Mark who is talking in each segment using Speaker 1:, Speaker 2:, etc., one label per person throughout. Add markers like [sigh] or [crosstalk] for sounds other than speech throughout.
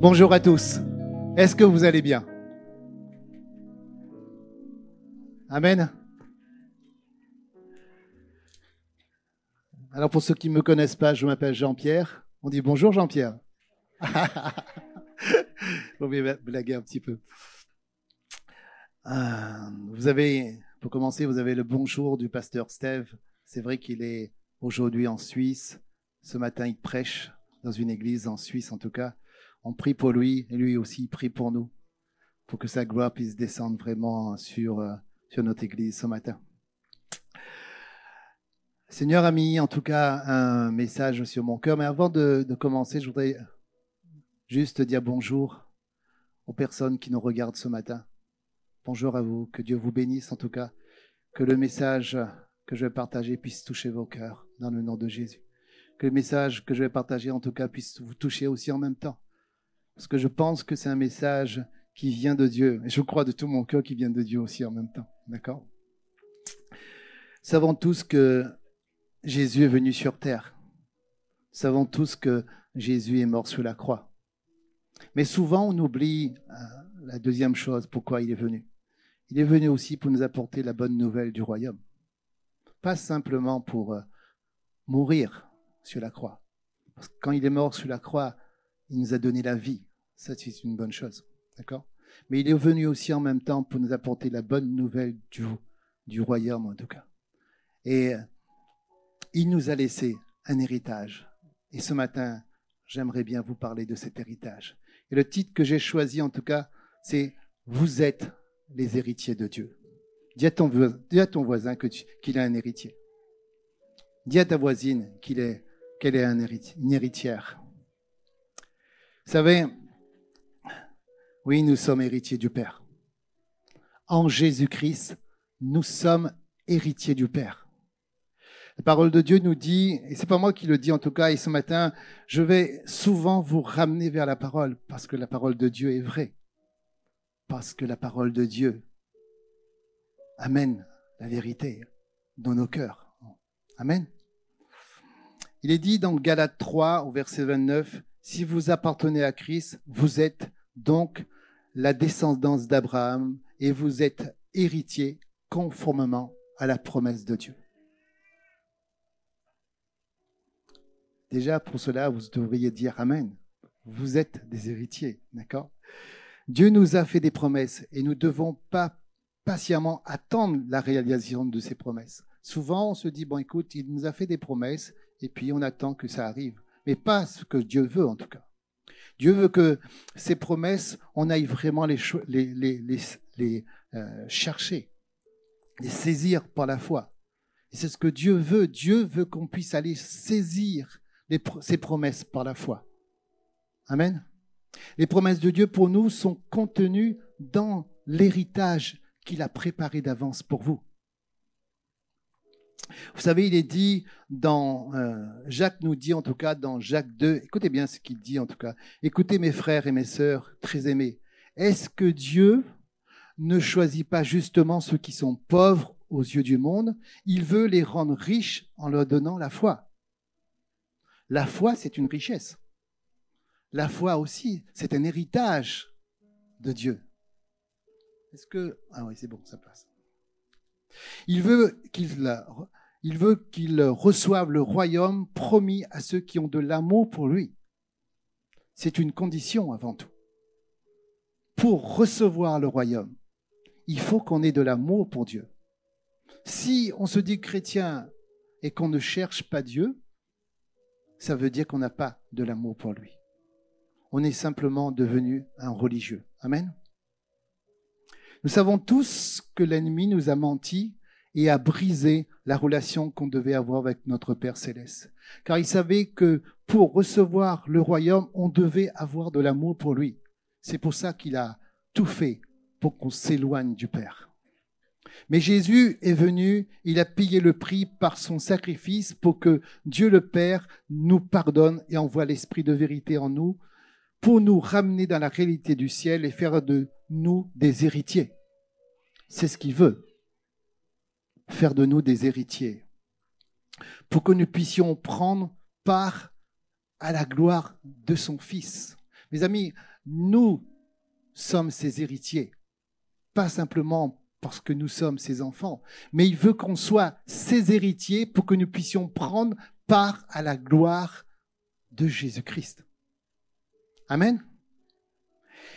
Speaker 1: Bonjour à tous. Est-ce que vous allez bien? Amen. Alors pour ceux qui ne me connaissent pas, je m'appelle Jean-Pierre. On dit bonjour Jean-Pierre. [laughs] Vous pouvez blaguer un petit peu. Euh, vous avez, pour commencer, vous avez le bonjour du pasteur Steve. C'est vrai qu'il est aujourd'hui en Suisse. Ce matin, il prêche dans une église en Suisse, en tout cas. On prie pour lui et lui aussi prie pour nous, pour que sa gloire puisse descendre vraiment sur, euh, sur notre église ce matin. Seigneur a mis en tout cas un message sur mon cœur, mais avant de commencer, je voudrais juste dire bonjour aux personnes qui nous regardent ce matin. Bonjour à vous, que Dieu vous bénisse en tout cas, que le message que je vais partager puisse toucher vos cœurs dans le nom de Jésus. Que le message que je vais partager en tout cas puisse vous toucher aussi en même temps. Parce que je pense que c'est un message qui vient de Dieu. Et je crois de tout mon cœur qu'il vient de Dieu aussi en même temps. D'accord? Savons tous que Jésus est venu sur terre. Savons tous que Jésus est mort sur la croix. Mais souvent, on oublie euh, la deuxième chose, pourquoi il est venu. Il est venu aussi pour nous apporter la bonne nouvelle du royaume. Pas simplement pour euh, mourir sur la croix. Parce que quand il est mort sur la croix, il nous a donné la vie. Ça, c'est une bonne chose. D'accord? Mais il est venu aussi en même temps pour nous apporter la bonne nouvelle du, du royaume, en tout cas. Et il nous a laissé un héritage. Et ce matin, j'aimerais bien vous parler de cet héritage. Et le titre que j'ai choisi, en tout cas, c'est Vous êtes les héritiers de Dieu. Dis à ton, dis à ton voisin qu'il a un héritier. Dis à ta voisine est, qu'elle est un une héritière. Vous savez, oui, nous sommes héritiers du Père. En Jésus-Christ, nous sommes héritiers du Père. La parole de Dieu nous dit, et c'est pas moi qui le dis en tout cas, et ce matin, je vais souvent vous ramener vers la parole, parce que la parole de Dieu est vraie. Parce que la parole de Dieu amène la vérité dans nos cœurs. Amen. Il est dit dans Galates 3 au verset 29, si vous appartenez à Christ, vous êtes donc la descendance d'Abraham et vous êtes héritier conformément à la promesse de Dieu. Déjà, pour cela, vous devriez dire Amen. Vous êtes des héritiers, d'accord? Dieu nous a fait des promesses et nous ne devons pas patiemment attendre la réalisation de ces promesses. Souvent, on se dit, bon, écoute, il nous a fait des promesses et puis on attend que ça arrive. Mais pas ce que Dieu veut, en tout cas. Dieu veut que ces promesses, on aille vraiment les, les, euh, chercher, les saisir par la foi. Et c'est ce que Dieu veut. Dieu veut qu'on puisse aller saisir ces promesses par la foi. Amen. Les promesses de Dieu pour nous sont contenues dans l'héritage qu'il a préparé d'avance pour vous. Vous savez, il est dit dans, euh, Jacques nous dit en tout cas dans Jacques 2, écoutez bien ce qu'il dit en tout cas, écoutez mes frères et mes sœurs très aimés, est-ce que Dieu ne choisit pas justement ceux qui sont pauvres aux yeux du monde? Il veut les rendre riches en leur donnant la foi. La foi, c'est une richesse. La foi aussi, c'est un héritage de Dieu. Est-ce que... Ah oui, c'est bon, ça passe. Il veut qu'ils il le royaume promis à ceux qui ont de l'amour pour lui. C'est une condition avant tout. Pour recevoir le royaume, il faut qu'on ait de l'amour pour Dieu. Si on se dit chrétien et qu'on ne cherche pas Dieu, ça veut dire qu'on n'a pas de l'amour pour lui. On est simplement devenu un religieux. Amen. Nous savons tous que l'ennemi nous a menti et a brisé la relation qu'on devait avoir avec notre Père céleste. Car il savait que pour recevoir le royaume, on devait avoir de l'amour pour lui. C'est pour ça qu'il a tout fait pour qu'on s'éloigne du Père. Mais Jésus est venu, il a payé le prix par son sacrifice pour que Dieu le Père nous pardonne et envoie l'Esprit de vérité en nous, pour nous ramener dans la réalité du ciel et faire de nous des héritiers. C'est ce qu'il veut, faire de nous des héritiers, pour que nous puissions prendre part à la gloire de son Fils. Mes amis, nous sommes ses héritiers, pas simplement parce que nous sommes ses enfants, mais il veut qu'on soit ses héritiers pour que nous puissions prendre part à la gloire de Jésus-Christ. Amen.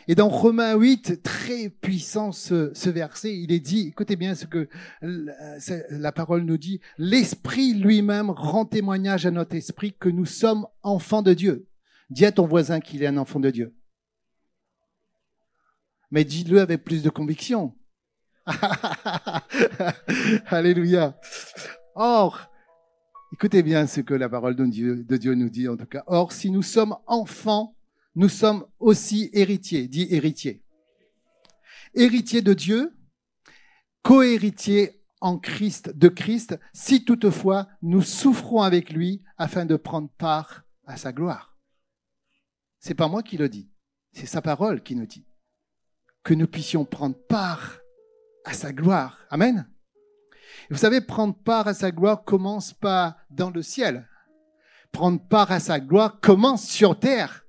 Speaker 1: Et dans Romains 8, très puissant ce, verset, il est dit, écoutez bien ce que la parole nous dit, l'Esprit lui-même rend témoignage à notre esprit que nous sommes enfants de Dieu. Dis à ton voisin qu'il est un enfant de Dieu. Mais dis-le avec plus de conviction. [laughs] Alléluia. Or, écoutez bien ce que la parole de Dieu, de Dieu nous dit en tout cas. Or, si nous sommes enfants, nous sommes aussi héritiers, dit héritiers. Héritiers de Dieu, co-héritiers en Christ, de Christ, si toutefois nous souffrons avec lui afin de prendre part à sa gloire. C'est pas moi qui le dis, c'est sa parole qui nous dit que nous puissions prendre part à sa gloire. Amen. vous savez, prendre part à sa gloire commence pas dans le ciel. Prendre part à sa gloire commence sur terre.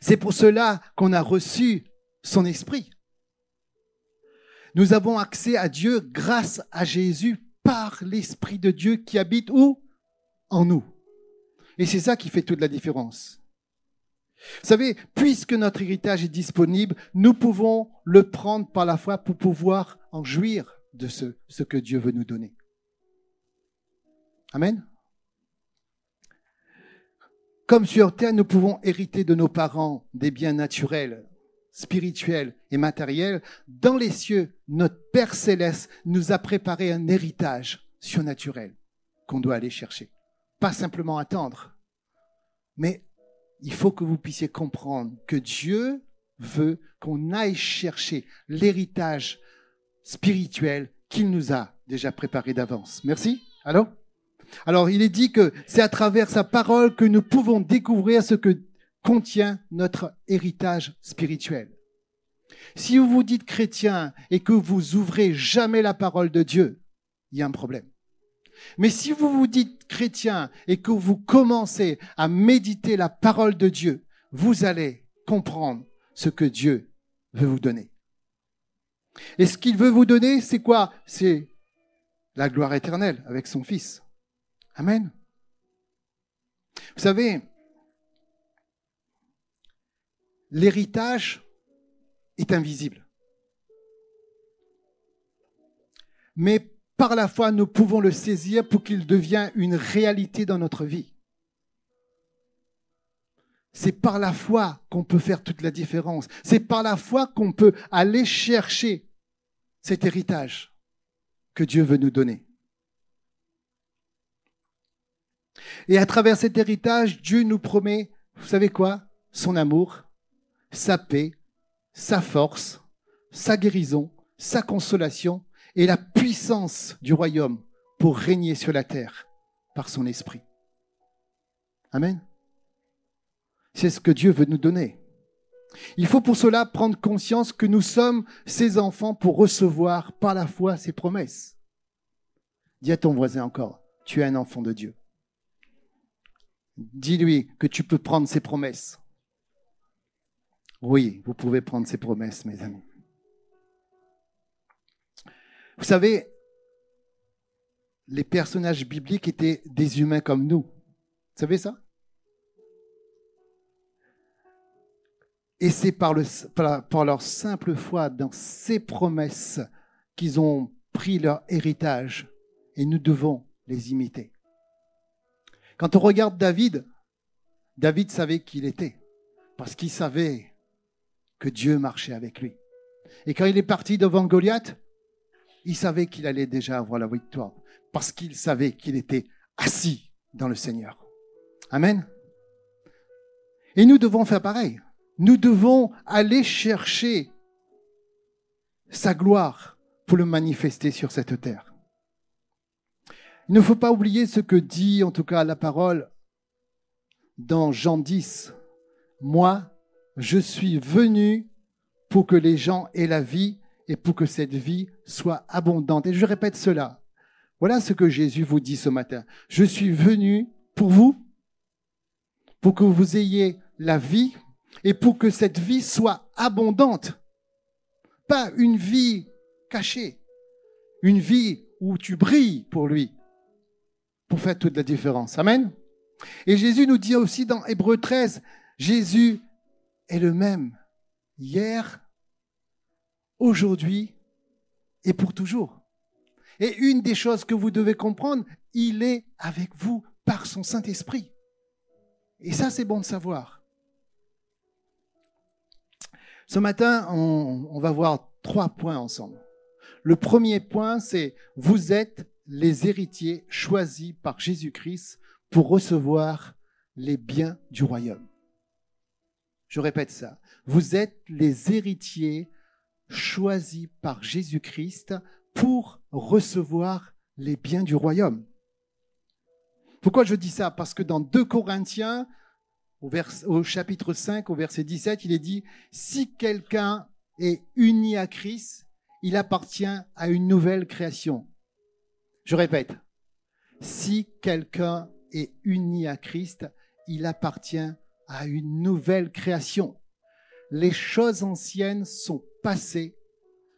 Speaker 1: C'est pour cela qu'on a reçu son esprit. Nous avons accès à Dieu grâce à Jésus par l'Esprit de Dieu qui habite où? En nous. Et c'est ça qui fait toute la différence. Vous savez, puisque notre héritage est disponible, nous pouvons le prendre par la foi pour pouvoir en jouir de ce, ce que Dieu veut nous donner. Amen. Comme sur terre, nous pouvons hériter de nos parents des biens naturels, spirituels et matériels. Dans les cieux, notre Père céleste nous a préparé un héritage surnaturel qu'on doit aller chercher. Pas simplement attendre, mais il faut que vous puissiez comprendre que Dieu veut qu'on aille chercher l'héritage spirituel qu'il nous a déjà préparé d'avance. Merci. Alors Alors, il est dit que c'est à travers sa parole que nous pouvons découvrir ce que contient notre héritage spirituel. Si vous vous dites chrétien et que vous ouvrez jamais la parole de Dieu, il y a un problème. Mais si vous vous dites chrétien et que vous commencez à méditer la parole de Dieu, vous allez comprendre ce que Dieu veut vous donner. Et ce qu'il veut vous donner, c'est quoi? C'est la gloire éternelle avec son Fils. Amen. Vous savez, l'héritage est invisible. Mais par la foi, nous pouvons le saisir pour qu'il devienne une réalité dans notre vie. C'est par la foi qu'on peut faire toute la différence. C'est par la foi qu'on peut aller chercher cet héritage que Dieu veut nous donner. Et à travers cet héritage, Dieu nous promet, vous savez quoi? Son amour, sa paix, sa force, sa guérison, sa consolation et la puissance du royaume pour régner sur la terre par son esprit. Amen. C'est ce que Dieu veut nous donner. Il faut pour cela prendre conscience que nous sommes ses enfants pour recevoir par la foi ses promesses. Dis à ton voisin encore, tu es un enfant de Dieu. Dis-lui que tu peux prendre ses promesses. Oui, vous pouvez prendre ses promesses, mes amis. Vous savez, les personnages bibliques étaient des humains comme nous. Vous savez ça? Et c'est par, par, leur simple foi dans ces promesses qu'ils ont pris leur héritage et nous devons les imiter. Quand on regarde David, David savait qui il était parce qu'il savait que Dieu marchait avec lui. Et quand il est parti devant Goliath, il savait qu'il allait déjà avoir la victoire parce qu'il savait qu'il était assis dans le Seigneur. Amen. Et nous devons faire pareil. Nous devons aller chercher sa gloire pour le manifester sur cette terre. Il ne faut pas oublier ce que dit en tout cas la parole dans Jean 10. Moi, je suis venu pour que les gens aient la vie et pour que cette vie soit abondante. Et je répète cela. Voilà ce que Jésus vous dit ce matin. Je suis venu pour vous, pour que vous ayez la vie et pour que cette vie soit abondante. Pas une vie cachée, une vie où tu brilles pour lui, pour faire toute la différence. Amen. Et Jésus nous dit aussi dans Hébreu 13, Jésus est le même hier, aujourd'hui et pour toujours. Et une des choses que vous devez comprendre, il est avec vous par son Saint-Esprit. Et ça, c'est bon de savoir. Ce matin, on, va voir trois points ensemble. Le premier point, c'est vous êtes les héritiers choisis par Jésus-Christ pour recevoir les biens du royaume. Je répète ça. Vous êtes les héritiers choisis par Jésus-Christ pour recevoir les biens du royaume. Pourquoi je dis ça? Parce que dans 2 Corinthiens, au, chapitre 5, au verset 17, il est dit, si quelqu'un est uni à Christ, il appartient à une nouvelle création. Je répète, si quelqu'un est uni à Christ, il appartient à une nouvelle création. Les choses anciennes sont passées.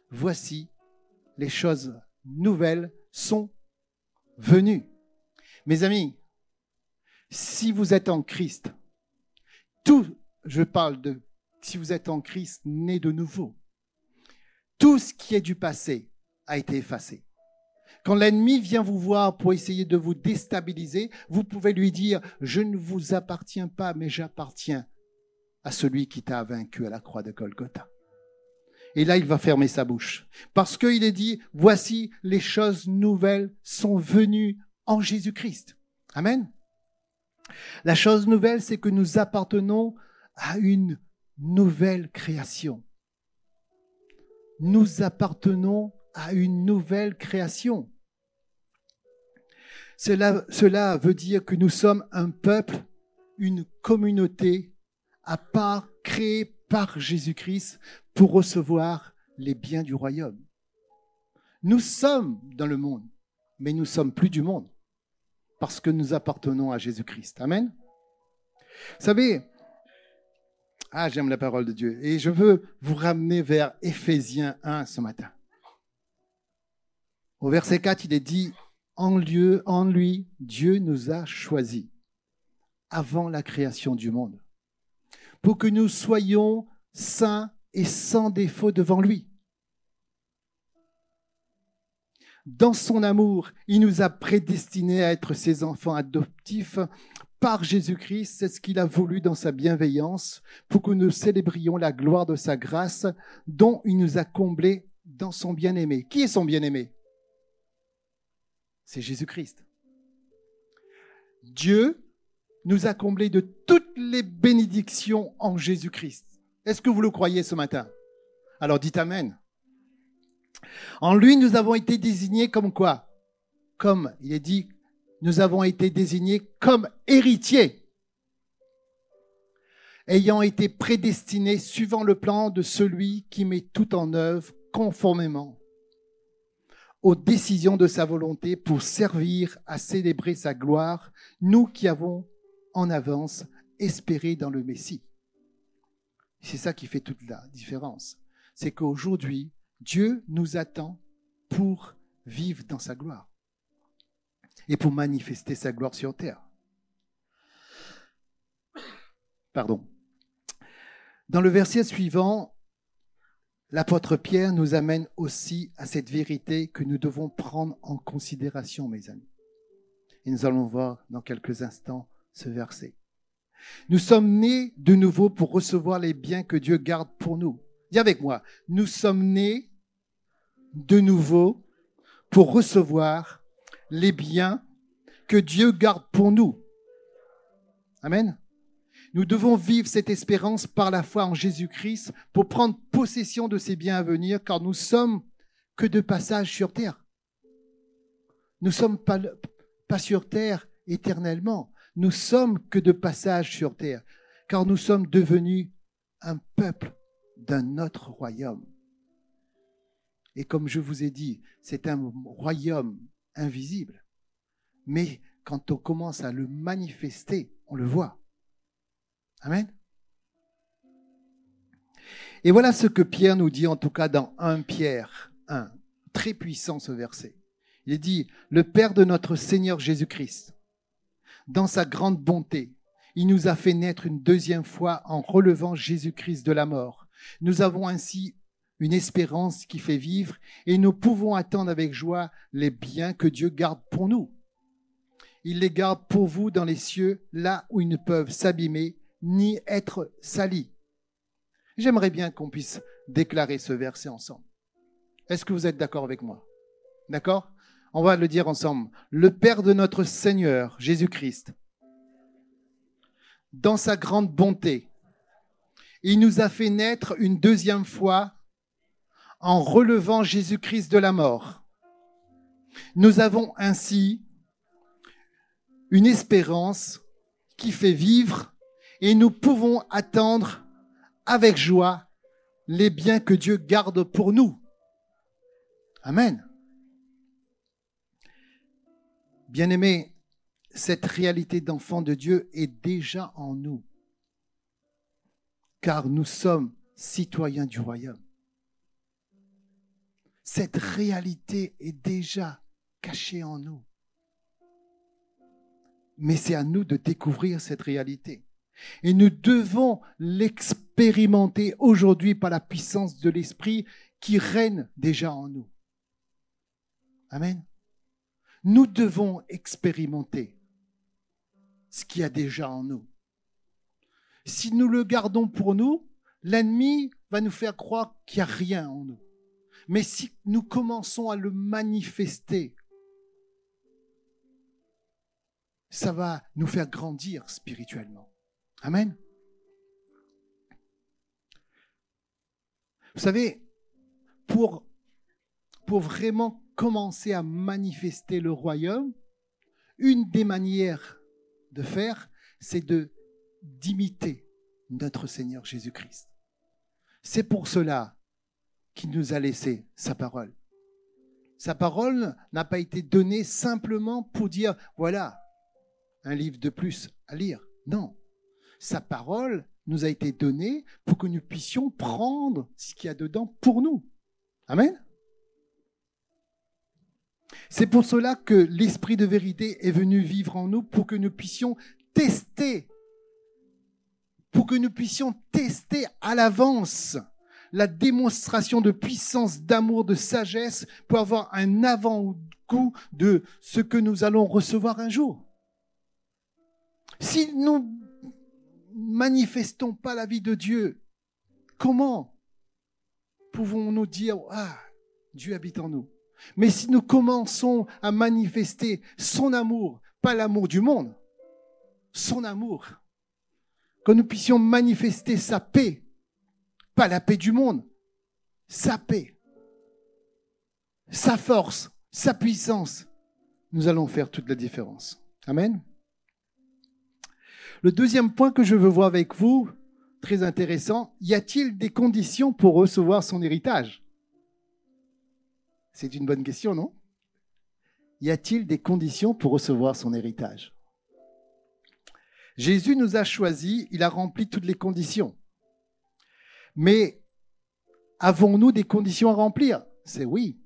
Speaker 1: Voici, les choses nouvelles sont venues. Mes amis, si vous êtes en Christ, tout, je parle de si vous êtes en Christ, né de nouveau, tout ce qui est du passé a été effacé. Quand l'ennemi vient vous voir pour essayer de vous déstabiliser, vous pouvez lui dire, je ne vous appartiens pas, mais j'appartiens à celui qui t'a vaincu à la croix de Golgotha. Et là, il va fermer sa bouche. Parce qu'il est dit, voici les choses nouvelles sont venues en Jésus-Christ. Amen. La chose nouvelle, c'est que nous appartenons à une nouvelle création. Nous appartenons à une nouvelle création. Cela, cela veut dire que nous sommes un peuple, une communauté à part créée par Jésus-Christ pour recevoir les biens du royaume. Nous sommes dans le monde, mais nous sommes plus du monde parce que nous appartenons à Jésus-Christ. Amen. Vous savez, ah, j'aime la parole de Dieu. Et je veux vous ramener vers Éphésiens 1 ce matin. Au verset 4, il est dit, en, lieu, en lui, Dieu nous a choisis avant la création du monde, pour que nous soyons saints et sans défaut devant lui. Dans son amour, il nous a prédestinés à être ses enfants adoptifs par Jésus-Christ. C'est ce qu'il a voulu dans sa bienveillance pour que nous célébrions la gloire de sa grâce dont il nous a comblés dans son bien-aimé. Qui est son bien-aimé? C'est Jésus-Christ. Dieu nous a comblés de toutes les bénédictions en Jésus-Christ. Est-ce que vous le croyez ce matin? Alors dites Amen. En lui, nous avons été désignés comme quoi? Comme, il est dit, nous avons été désignés comme héritiers, ayant été prédestinés suivant le plan de celui qui met tout en œuvre conformément aux décisions de sa volonté pour servir à célébrer sa gloire, nous qui avons en avance espéré dans le Messie. C'est ça qui fait toute la différence. C'est qu'aujourd'hui, Dieu nous attend pour vivre dans sa gloire et pour manifester sa gloire sur terre. Pardon. Dans le verset suivant, l'apôtre Pierre nous amène aussi à cette vérité que nous devons prendre en considération, mes amis. Et nous allons voir dans quelques instants ce verset. Nous sommes nés de nouveau pour recevoir les biens que Dieu garde pour nous. Dis avec moi, nous sommes nés de nouveau pour recevoir les biens que Dieu garde pour nous. Amen. Nous devons vivre cette espérance par la foi en Jésus-Christ pour prendre possession de ces biens à venir, car nous sommes que de passage sur terre. Nous ne sommes pas, sur terre éternellement. Nous sommes que de passage sur terre, car nous sommes devenus un peuple d'un autre royaume. Et comme je vous ai dit, c'est un royaume invisible. Mais quand on commence à le manifester, on le voit. Amen. Et voilà ce que Pierre nous dit, en tout cas dans 1 Pierre 1, très puissant ce verset. Il dit, le Père de notre Seigneur Jésus-Christ, dans sa grande bonté, il nous a fait naître une deuxième fois en relevant Jésus-Christ de la mort. Nous avons ainsi une espérance qui fait vivre et nous pouvons attendre avec joie les biens que Dieu garde pour nous. Il les garde pour vous dans les cieux, là où ils ne peuvent s'abîmer ni être salis. J'aimerais bien qu'on puisse déclarer ce verset ensemble. Est-ce que vous êtes d'accord avec moi? D'accord? On va le dire ensemble. Le Père de notre Seigneur Jésus-Christ, dans sa grande bonté, il nous a fait naître une deuxième fois en relevant Jésus-Christ de la mort. Nous avons ainsi une espérance qui fait vivre et nous pouvons attendre avec joie les biens que Dieu garde pour nous. Amen. Bien-aimés, cette réalité d'enfant de Dieu est déjà en nous, car nous sommes citoyens du royaume. Cette réalité est déjà cachée en nous. Mais c'est à nous de découvrir cette réalité. Et nous devons l'expérimenter aujourd'hui par la puissance de l'Esprit qui règne déjà en nous. Amen. Nous devons expérimenter ce qu'il y a déjà en nous. Si nous le gardons pour nous, l'ennemi va nous faire croire qu'il n'y a rien en nous. Mais si nous commençons à le manifester, ça va nous faire grandir spirituellement. Amen. Vous savez, pour, vraiment commencer à manifester le royaume, une des manières de faire, c'est d'imiter notre Seigneur Jésus-Christ. C'est pour cela qui nous a laissé sa parole. Sa parole n'a pas été donnée simplement pour dire, voilà, un livre de plus à lire. Non. Sa parole nous a été donnée pour que nous puissions prendre ce qu'il y a dedans pour nous. Amen. C'est pour cela que l'Esprit de vérité est venu vivre en nous pour que nous puissions tester, pour que nous puissions tester à l'avance la démonstration de puissance, d'amour, de sagesse, pour avoir un avant-goût de ce que nous allons recevoir un jour. Si nous manifestons pas la vie de Dieu, comment pouvons-nous dire, ah, Dieu habite en nous? Mais si nous commençons à manifester son amour, pas l'amour du monde, son amour, que nous puissions manifester sa paix, pas la paix du monde, sa paix, sa force, sa puissance, nous allons faire toute la différence. Amen. Le deuxième point que je veux voir avec vous, très intéressant, y a-t-il des conditions pour recevoir son héritage? C'est une bonne question, non? Y a-t-il des conditions pour recevoir son héritage? Jésus nous a choisis, il a rempli toutes les conditions. Mais avons-nous des conditions à remplir? C'est oui.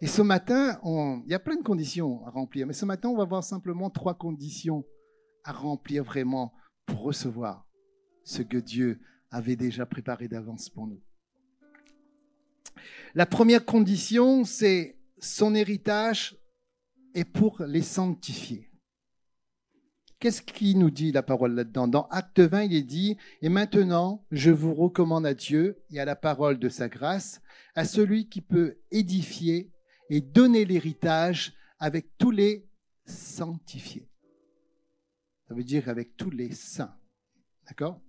Speaker 1: Et ce matin, il y a plein de conditions à remplir, mais ce matin, on va voir simplement trois conditions à remplir vraiment pour recevoir ce que Dieu avait déjà préparé d'avance pour nous. La première condition, c'est son héritage est pour les sanctifier. Qu'est-ce qui nous dit la parole là-dedans? Dans Acte 20, il est dit, Et maintenant, je vous recommande à Dieu et à la parole de sa grâce, à celui qui peut édifier et donner l'héritage avec tous les sanctifiés. Ça veut dire avec tous les saints. D'accord?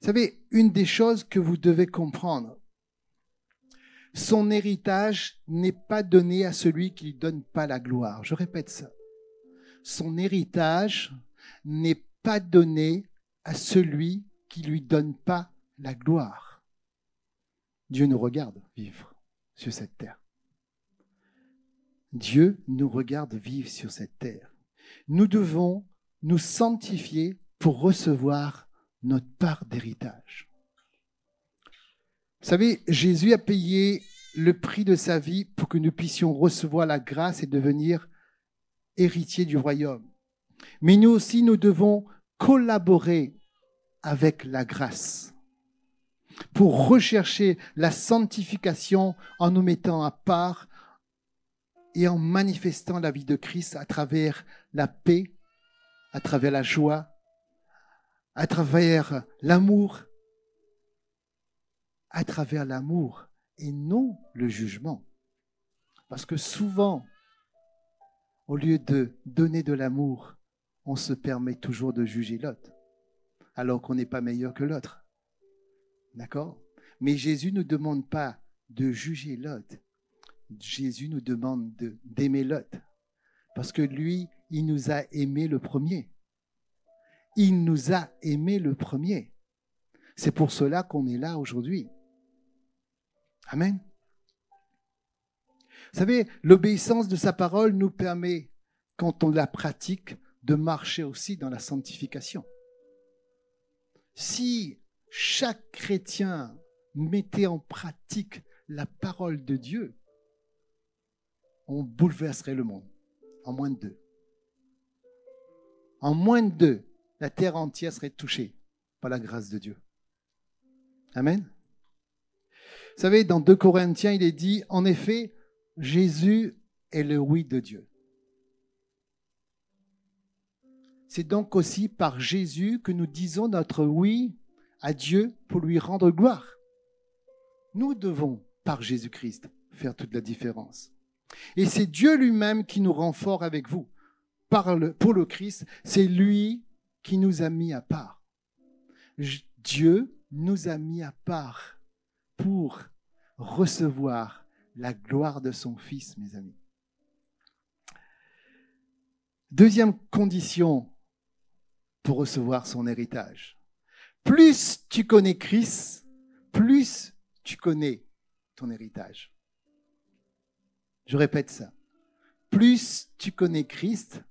Speaker 1: Vous savez, une des choses que vous devez comprendre, son héritage n'est pas donné à celui qui ne donne pas la gloire. Je répète ça son héritage n'est pas donné à celui qui lui donne pas la gloire. Dieu nous regarde vivre sur cette terre. Dieu nous regarde vivre sur cette terre. Nous devons nous sanctifier pour recevoir notre part d'héritage. Vous savez, Jésus a payé le prix de sa vie pour que nous puissions recevoir la grâce et devenir héritiers du royaume. Mais nous aussi, nous devons collaborer avec la grâce pour rechercher la sanctification en nous mettant à part et en manifestant la vie de Christ à travers la paix, à travers la joie, à travers l'amour, à travers l'amour et non le jugement. Parce que souvent, au lieu de donner de l'amour, on se permet toujours de juger l'autre, alors qu'on n'est pas meilleur que l'autre. D'accord? Mais Jésus ne demande pas de juger l'autre, Jésus nous demande d'aimer l'autre. Parce que lui, il nous a aimé le premier. Il nous a aimé le premier. C'est pour cela qu'on est là aujourd'hui. Amen. Vous savez, l'obéissance de sa parole nous permet, quand on la pratique, de marcher aussi dans la sanctification. Si chaque chrétien mettait en pratique la parole de Dieu, on bouleverserait le monde en moins de deux. En moins de deux, la terre entière serait touchée par la grâce de Dieu. Amen. Vous savez, dans 2 Corinthiens, il est dit, en effet, Jésus est le oui de Dieu. C'est donc aussi par Jésus que nous disons notre oui à Dieu pour lui rendre gloire. Nous devons, par Jésus-Christ, faire toute la différence. Et c'est Dieu lui-même qui nous rend fort avec vous. Pour le Christ, c'est lui qui nous a mis à part. Dieu nous a mis à part pour recevoir la gloire de son Fils, mes amis. Deuxième condition pour recevoir son héritage. Plus tu connais Christ, plus tu connais ton héritage. Je répète ça. Plus tu connais Christ,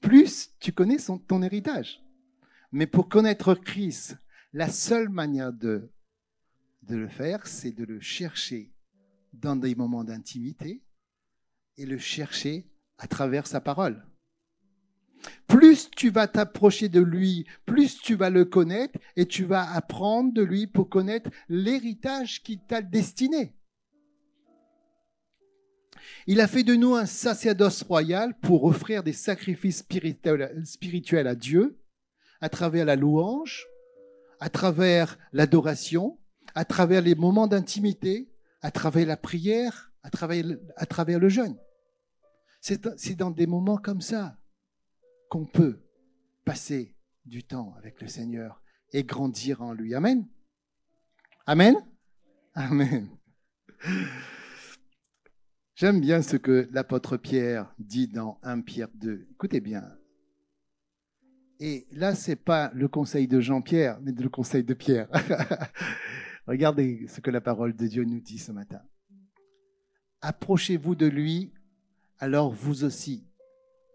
Speaker 1: plus tu connais ton héritage. Mais pour connaître Christ, la seule manière de le faire, c'est de le chercher dans des moments d'intimité et le chercher à travers sa parole. Plus tu vas t'approcher de lui, plus tu vas le connaître et tu vas apprendre de lui pour connaître l'héritage qui t'a destiné. Il a fait de nous un sacerdoce royal pour offrir des sacrifices spirituels à Dieu à travers la louange, à travers l'adoration, à travers les moments d'intimité, à travers la prière, à travers, le jeûne. C'est dans des moments comme ça qu'on peut passer du temps avec le Seigneur et grandir en lui. Amen. Amen. Amen. J'aime bien ce que l'apôtre Pierre dit dans 1 Pierre 2. Écoutez bien. Et là, ce n'est pas le conseil de Jean-Pierre, mais le conseil de Pierre. [laughs] Regardez ce que la parole de Dieu nous dit ce matin. Approchez-vous de lui, alors vous aussi,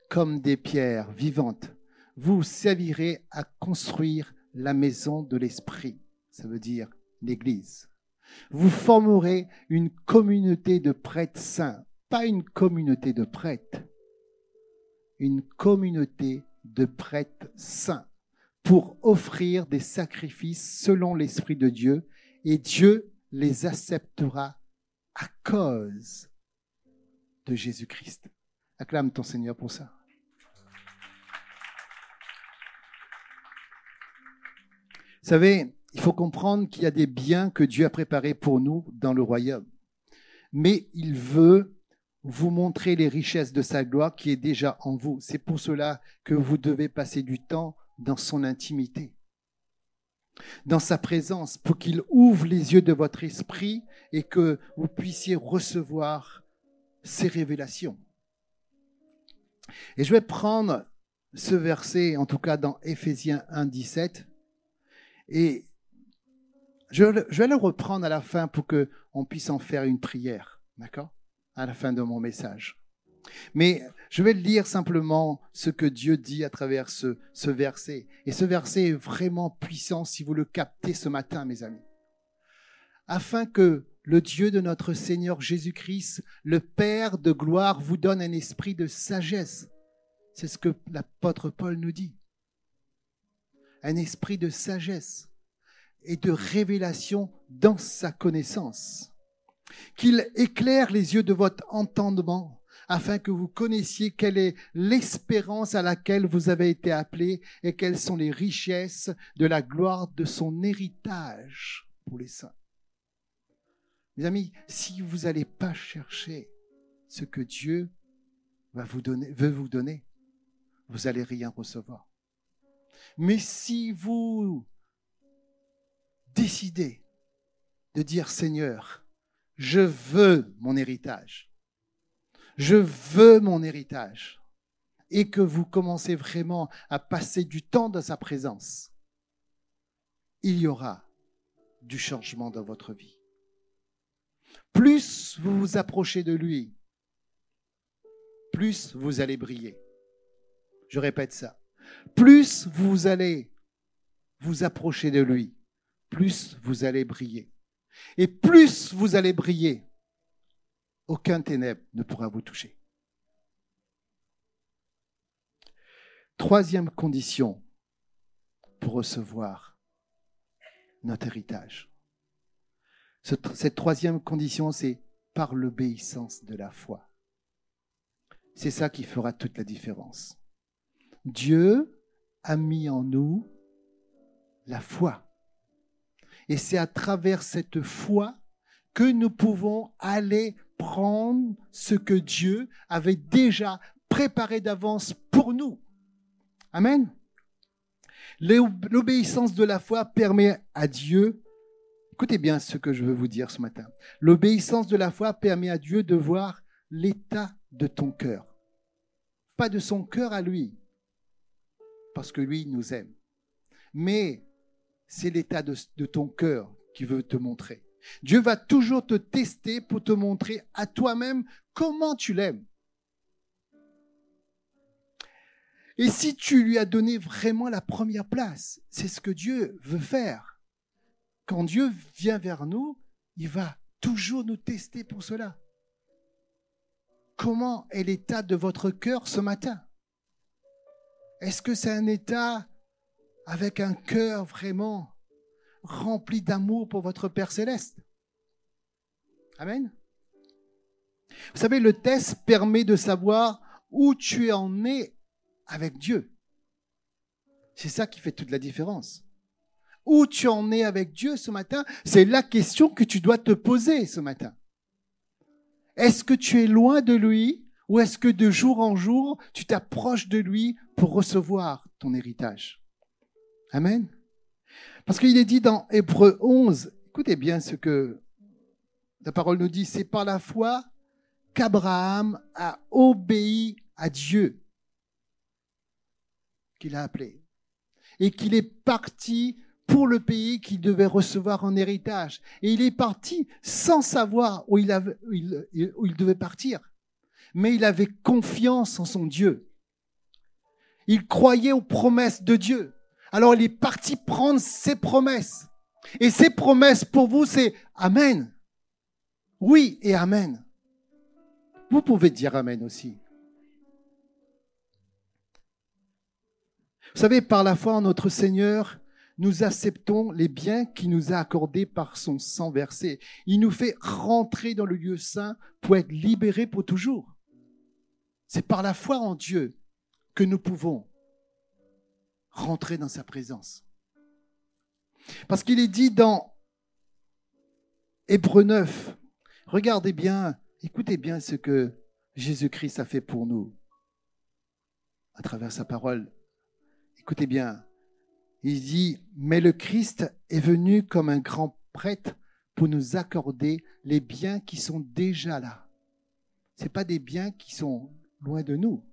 Speaker 1: comme des pierres vivantes, vous servirez à construire la maison de l'Esprit. Ça veut dire l'Église. Vous formerez une communauté de prêtres saints, pas une communauté de prêtres, une communauté de prêtres saints pour offrir des sacrifices selon l'Esprit de Dieu et Dieu les acceptera à cause de Jésus-Christ. Acclame ton Seigneur pour ça. Vous savez, il faut comprendre qu'il y a des biens que Dieu a préparés pour nous dans le royaume. Mais il veut vous montrer les richesses de sa gloire qui est déjà en vous. C'est pour cela que vous devez passer du temps dans son intimité, dans sa présence, pour qu'il ouvre les yeux de votre esprit et que vous puissiez recevoir ses révélations. Et je vais prendre ce verset, en tout cas dans Éphésiens 1, 17, et je, vais le reprendre à la fin pour qu'on puisse en faire une prière, d'accord? À la fin de mon message. Mais je vais lire simplement ce que Dieu dit à travers ce, ce verset. Et ce verset est vraiment puissant si vous le captez ce matin, mes amis. afin que le Dieu de notre Seigneur Jésus-Christ, le Père de gloire, vous donne un esprit de sagesse. C'est ce que l'apôtre Paul nous dit. Un esprit de sagesse et de révélation dans sa connaissance. Qu'il éclaire les yeux de votre entendement afin que vous connaissiez quelle est l'espérance à laquelle vous avez été appelés et quelles sont les richesses de la gloire de son héritage pour les saints. Mes amis, si vous n'allez pas chercher ce que Dieu va vous donner, veut vous donner, vous n'allez rien recevoir. Mais si vous décidez de dire Seigneur, je veux mon héritage, je veux mon héritage, et que vous commencez vraiment à passer du temps dans sa présence, il y aura du changement dans votre vie. Plus vous vous approchez de lui, plus vous allez briller. Je répète ça. Plus vous allez vous approcher de lui, plus vous allez briller. Et plus vous allez briller, aucun ténèbre ne pourra vous toucher. Troisième condition pour recevoir notre héritage. Cette troisième condition, c'est par l'obéissance de la foi. C'est ça qui fera toute la différence. Dieu a mis en nous la foi. Et c'est à travers cette foi que nous pouvons aller prendre ce que Dieu avait déjà préparé d'avance pour nous. Amen. L'obéissance de la foi permet à Dieu, écoutez bien ce que je veux vous dire ce matin, l'obéissance de la foi permet à Dieu de voir l'état de ton cœur. Pas de son cœur à lui, parce que lui nous aime, mais c'est l'état de, ton cœur qui veut te montrer. Dieu va toujours te tester pour te montrer à toi-même comment tu l'aimes. Et si tu lui as donné vraiment la première place, c'est ce que Dieu veut faire. Quand Dieu vient vers nous, il va toujours nous tester pour cela. Comment est l'état de votre cœur ce matin? Est-ce que c'est un état avec un cœur vraiment rempli d'amour pour votre Père céleste. Amen. Vous savez, le test permet de savoir où tu en es avec Dieu. C'est ça qui fait toute la différence. Où tu en es avec Dieu ce matin, c'est la question que tu dois te poser ce matin. Est-ce que tu es loin de lui ou est-ce que de jour en jour, tu t'approches de lui pour recevoir ton héritage? Amen. Parce qu'il est dit dans Hébreu 11, écoutez bien ce que la parole nous dit, c'est par la foi qu'Abraham a obéi à Dieu qu'il a appelé et qu'il est parti pour le pays qu'il devait recevoir en héritage. Et il est parti sans savoir où il, avait, où il devait partir. Mais il avait confiance en son Dieu. Il croyait aux promesses de Dieu. Alors il est parti prendre ses promesses. Et ses promesses pour vous, c'est Amen. Oui et Amen. Vous pouvez dire Amen aussi. Vous savez, par la foi en notre Seigneur, nous acceptons les biens qu'il nous a accordés par son sang versé. Il nous fait rentrer dans le lieu saint pour être libérés pour toujours. C'est par la foi en Dieu que nous pouvons rentrer dans sa présence. Parce qu'il est dit dans Hébreu 9, regardez bien, écoutez bien ce que Jésus-Christ a fait pour nous à travers sa parole. Écoutez bien, il dit, mais le Christ est venu comme un grand prêtre pour nous accorder les biens qui sont déjà là. Ce pas des biens qui sont loin de nous.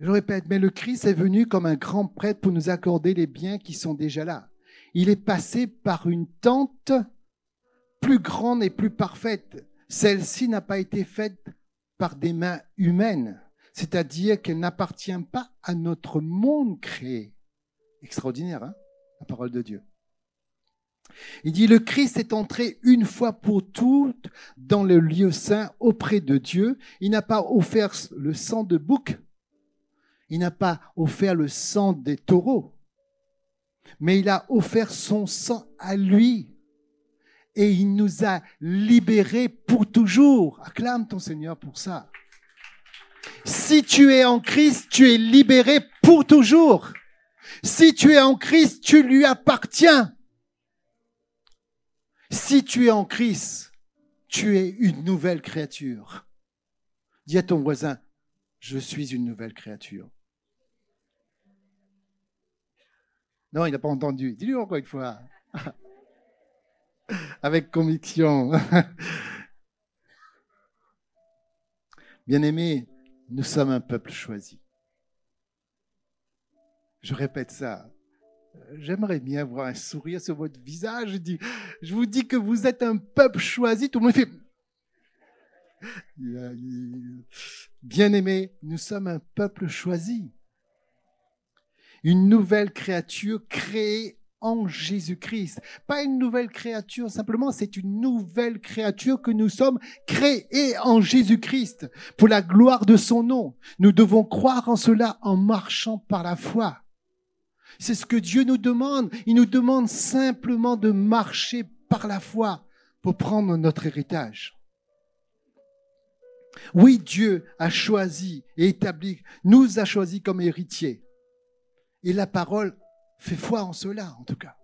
Speaker 1: Je répète, mais le Christ est venu comme un grand prêtre pour nous accorder les biens qui sont déjà là. Il est passé par une tente plus grande et plus parfaite. Celle-ci n'a pas été faite par des mains humaines, c'est-à-dire qu'elle n'appartient pas à notre monde créé. Extraordinaire, hein la parole de Dieu. Il dit, le Christ est entré une fois pour toutes dans le lieu saint auprès de Dieu. Il n'a pas offert le sang de bouc. Il n'a pas offert le sang des taureaux. Mais il a offert son sang à lui. Et il nous a libérés pour toujours. Acclame ton Seigneur pour ça. Si tu es en Christ, tu es libéré pour toujours. Si tu es en Christ, tu lui appartiens. Si tu es en Christ, tu es une nouvelle créature. Dis à ton voisin, je suis une nouvelle créature. Non, il n'a pas entendu. Dis-lui encore une fois. [laughs] Avec conviction. [laughs] Bien-aimés, nous sommes un peuple choisi. Je répète ça. J'aimerais bien voir un sourire sur votre visage. Je, vous dis que vous êtes un peuple choisi. Tout le monde fait. [laughs] Bien-aimé, nous sommes un peuple choisi. Une nouvelle créature créée en Jésus-Christ. Pas une nouvelle créature, simplement, c'est une nouvelle créature que nous sommes créés en Jésus-Christ pour la gloire de son nom. Nous devons croire en cela en marchant par la foi. C'est ce que Dieu nous demande. Il nous demande simplement de marcher par la foi pour prendre notre héritage. Oui, Dieu a choisi et établi, nous a choisi comme héritiers. Et la parole fait foi en cela, en tout cas.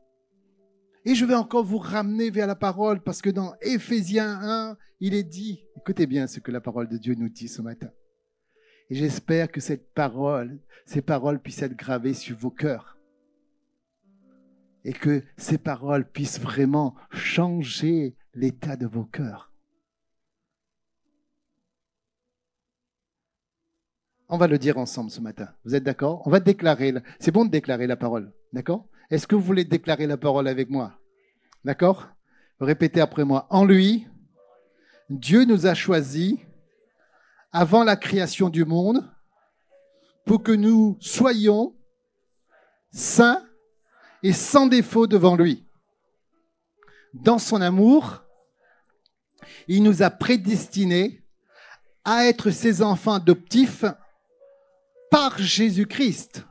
Speaker 1: Et je vais encore vous ramener vers la parole parce que dans Éphésiens 1, il est dit, écoutez bien ce que la parole de Dieu nous dit ce matin. Et j'espère que cette parole, ces paroles puissent être gravées sur vos cœurs. Et que ces paroles puissent vraiment changer l'état de vos cœurs. On va le dire ensemble ce matin. Vous êtes d'accord? On va déclarer. C'est bon de déclarer la parole. D'accord? Est-ce que vous voulez déclarer la parole avec moi? D'accord? Répétez après moi. En lui, Dieu nous a choisis avant la création du monde pour que nous soyons saints et sans défaut devant lui. Dans son amour, il nous a prédestinés à être ses enfants adoptifs par Jésus-Christ.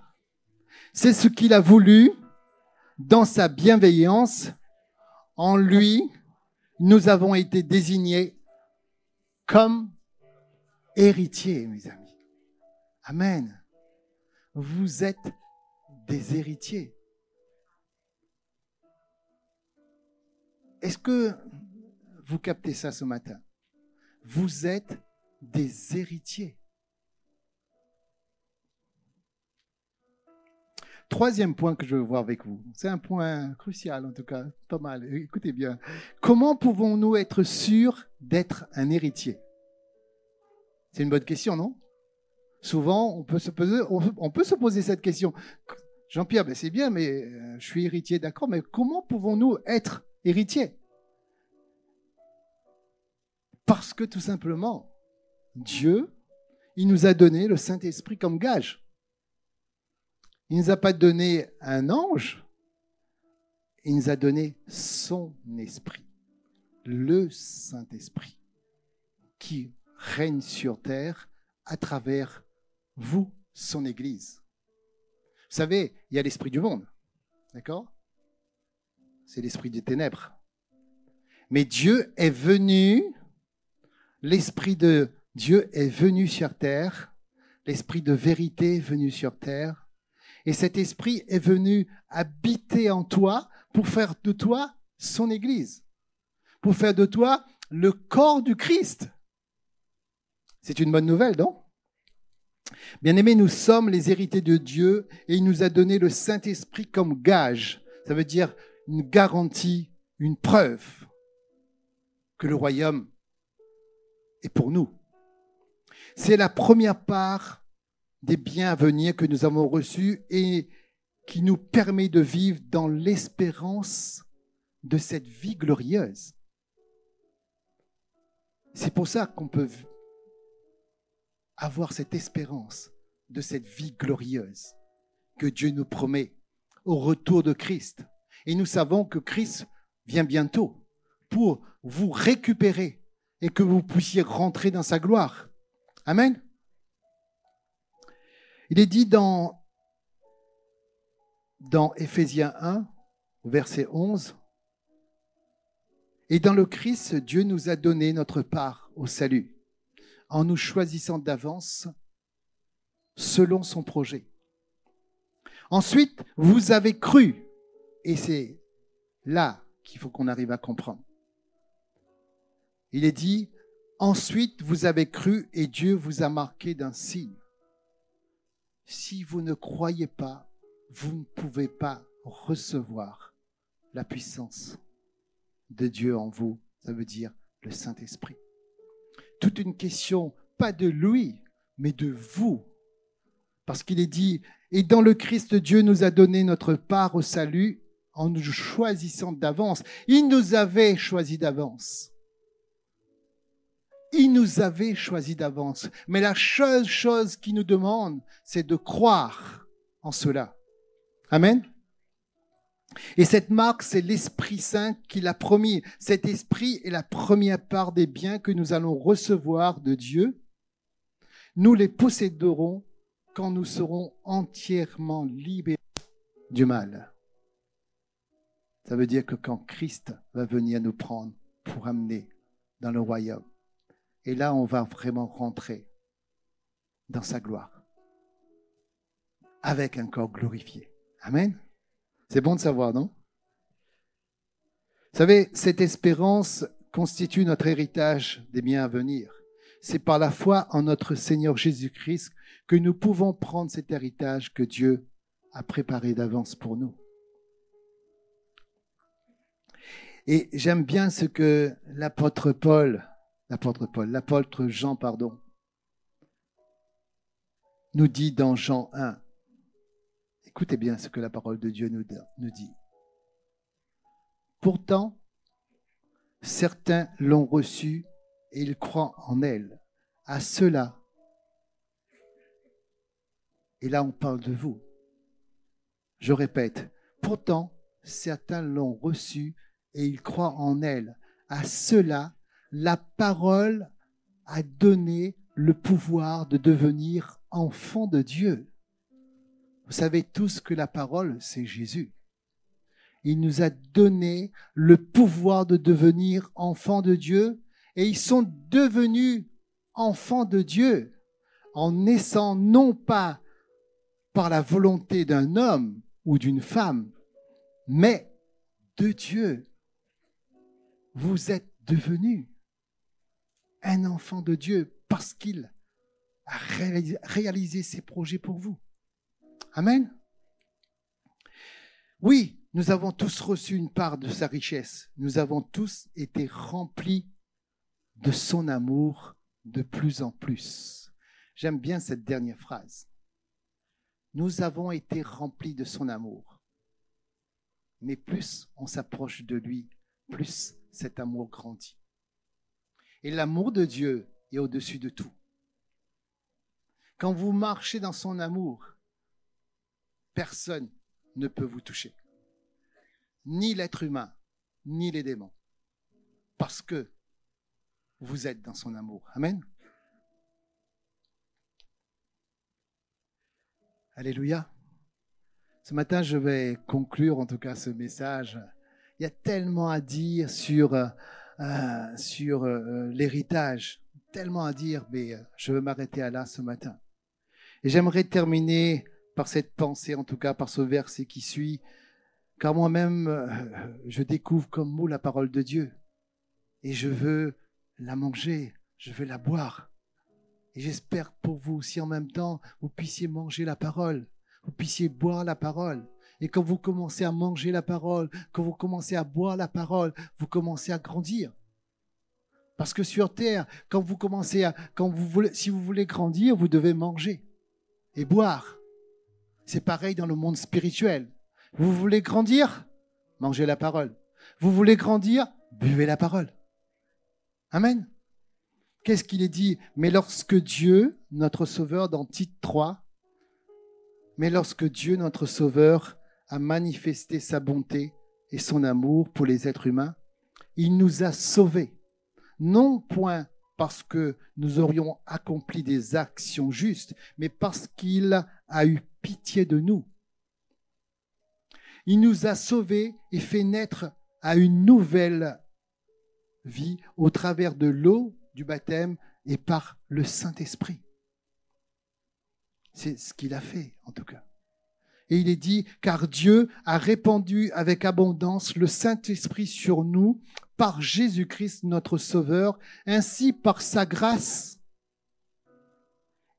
Speaker 1: C'est ce qu'il a voulu dans sa bienveillance. En lui, nous avons été désignés comme héritiers, mes amis. Amen. Vous êtes des héritiers. Est-ce que vous captez ça ce matin? Vous êtes des héritiers. Troisième point que je veux voir avec vous, c'est un point crucial en tout cas, pas mal, écoutez bien. Comment pouvons-nous être sûrs d'être un héritier? C'est une bonne question, non? Souvent, on peut, se poser, on peut se poser cette question. Jean-Pierre, ben c'est bien, mais euh, je suis héritier, d'accord, mais comment pouvons-nous être héritiers? Parce que tout simplement, Dieu, il nous a donné le Saint-Esprit comme gage. Il ne nous a pas donné un ange, il nous a donné son esprit, le Saint-Esprit, qui règne sur terre à travers vous, son Église. Vous savez, il y a l'esprit du monde, d'accord? C'est l'esprit des ténèbres. Mais Dieu est venu, l'esprit de Dieu est venu sur terre, l'esprit de vérité est venu sur terre, et cet esprit est venu habiter en toi pour faire de toi son Église, pour faire de toi le corps du Christ. C'est une bonne nouvelle, non? Bien-aimés, nous sommes les héritiers de Dieu et il nous a donné le Saint-Esprit comme gage. Ça veut dire une garantie, une preuve que le royaume est pour nous. C'est la première part des biens à venir que nous avons reçus et qui nous permet de vivre dans l'espérance de cette vie glorieuse. C'est pour ça qu'on peut avoir cette espérance de cette vie glorieuse que Dieu nous promet au retour de Christ. Et nous savons que Christ vient bientôt pour vous récupérer et que vous puissiez rentrer dans sa gloire. Amen. Il est dit dans, dans Éphésiens 1, verset 11, Et dans le Christ, Dieu nous a donné notre part au salut, en nous choisissant d'avance selon son projet. Ensuite, vous avez cru, et c'est là qu'il faut qu'on arrive à comprendre. Il est dit, ensuite vous avez cru et Dieu vous a marqué d'un signe. Si vous ne croyez pas, vous ne pouvez pas recevoir la puissance de Dieu en vous. Ça veut dire le Saint-Esprit. Toute une question, pas de lui, mais de vous. Parce qu'il est dit, et dans le Christ, Dieu nous a donné notre part au salut en nous choisissant d'avance. Il nous avait choisi d'avance. Il nous avait choisi d'avance. Mais la seule chose qu'il nous demande, c'est de croire en cela. Amen. Et cette marque, c'est l'Esprit Saint qui a promis. Cet Esprit est la première part des biens que nous allons recevoir de Dieu. Nous les posséderons quand nous serons entièrement libérés du mal. Ça veut dire que quand Christ va venir nous prendre pour amener dans le royaume, et là, on va vraiment rentrer dans sa gloire avec un corps glorifié. Amen. C'est bon de savoir, non? Vous savez, cette espérance constitue notre héritage des biens à venir. C'est par la foi en notre Seigneur Jésus-Christ que nous pouvons prendre cet héritage que Dieu a préparé d'avance pour nous. Et j'aime bien ce que l'apôtre Paul l'apôtre Paul, l'apôtre Jean, pardon, nous dit dans Jean 1. Écoutez bien ce que la parole de Dieu nous, dit. Pourtant, certains l'ont reçue et ils croient en elle. À cela, et là on parle de vous. Je répète, pourtant, certains l'ont reçue et ils croient en elle. À cela, la parole a donné le pouvoir de devenir enfant de Dieu. Vous savez tous que la parole, c'est Jésus. Il nous a donné le pouvoir de devenir enfant de Dieu et ils sont devenus enfants de Dieu en naissant non pas par la volonté d'un homme ou d'une femme, mais de Dieu. Vous êtes devenus un enfant de Dieu parce qu'il a réalisé ses projets pour vous. Amen. Oui, nous avons tous reçu une part de sa richesse. Nous avons tous été remplis de son amour de plus en plus. J'aime bien cette dernière phrase. Nous avons été remplis de son amour. Mais plus on s'approche de lui, plus cet amour grandit. Et l'amour de Dieu est au-dessus de tout. Quand vous marchez dans son amour, personne ne peut vous toucher. Ni l'être humain, ni les démons. Parce que vous êtes dans son amour. Amen. Alléluia. Ce matin, je vais conclure en tout cas ce message. Il y a tellement à dire sur euh, sur euh, euh, l'héritage. Tellement à dire, mais je veux m'arrêter à là ce matin. Et j'aimerais terminer par cette pensée, en tout cas par ce verset qui suit, car moi-même, je découvre comme mot la parole de Dieu. Et je veux la manger, je veux la boire. Et j'espère pour vous aussi en même temps, vous puissiez manger la parole, vous puissiez boire la parole. Et quand vous commencez à manger la parole, quand vous commencez à boire la parole, vous commencez à grandir. Parce que sur terre, quand vous commencez à, quand vous si vous voulez grandir, vous devez manger et boire. C'est pareil dans le monde spirituel. Vous voulez grandir? Mangez la parole. Vous voulez grandir? Buvez la parole. Amen. Qu'est-ce qu'il est dit? Mais lorsque Dieu, notre Sauveur, dans Tite 3, mais lorsque Dieu, notre Sauveur, a manifesté sa bonté et son amour pour les êtres humains, il nous a sauvés, non point parce que nous aurions accompli des actions justes, mais parce qu'il a eu pitié de nous. Il nous a sauvés et fait naître à une nouvelle vie au travers de l'eau du baptême et par le Saint-Esprit. C'est ce qu'il a fait, en tout cas. Et il est dit, car Dieu a répandu avec abondance le Saint-Esprit sur nous par Jésus-Christ notre Sauveur, ainsi par sa grâce.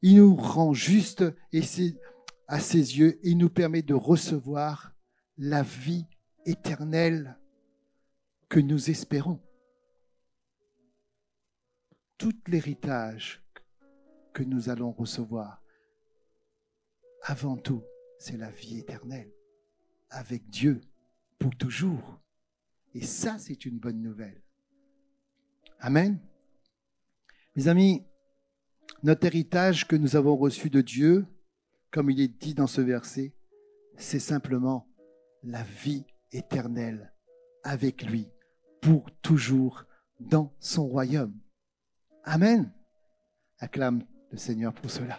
Speaker 1: Il nous rend juste et à ses yeux et nous permet de recevoir la vie éternelle que nous espérons. Tout l'héritage que nous allons recevoir, avant tout, c'est la vie éternelle avec Dieu pour toujours. Et ça, c'est une bonne nouvelle. Amen. Mes amis, notre héritage que nous avons reçu de Dieu, comme il est dit dans ce verset, c'est simplement la vie éternelle avec lui pour toujours dans son royaume. Amen. Acclame le Seigneur pour cela.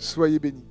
Speaker 2: Soyez bénis.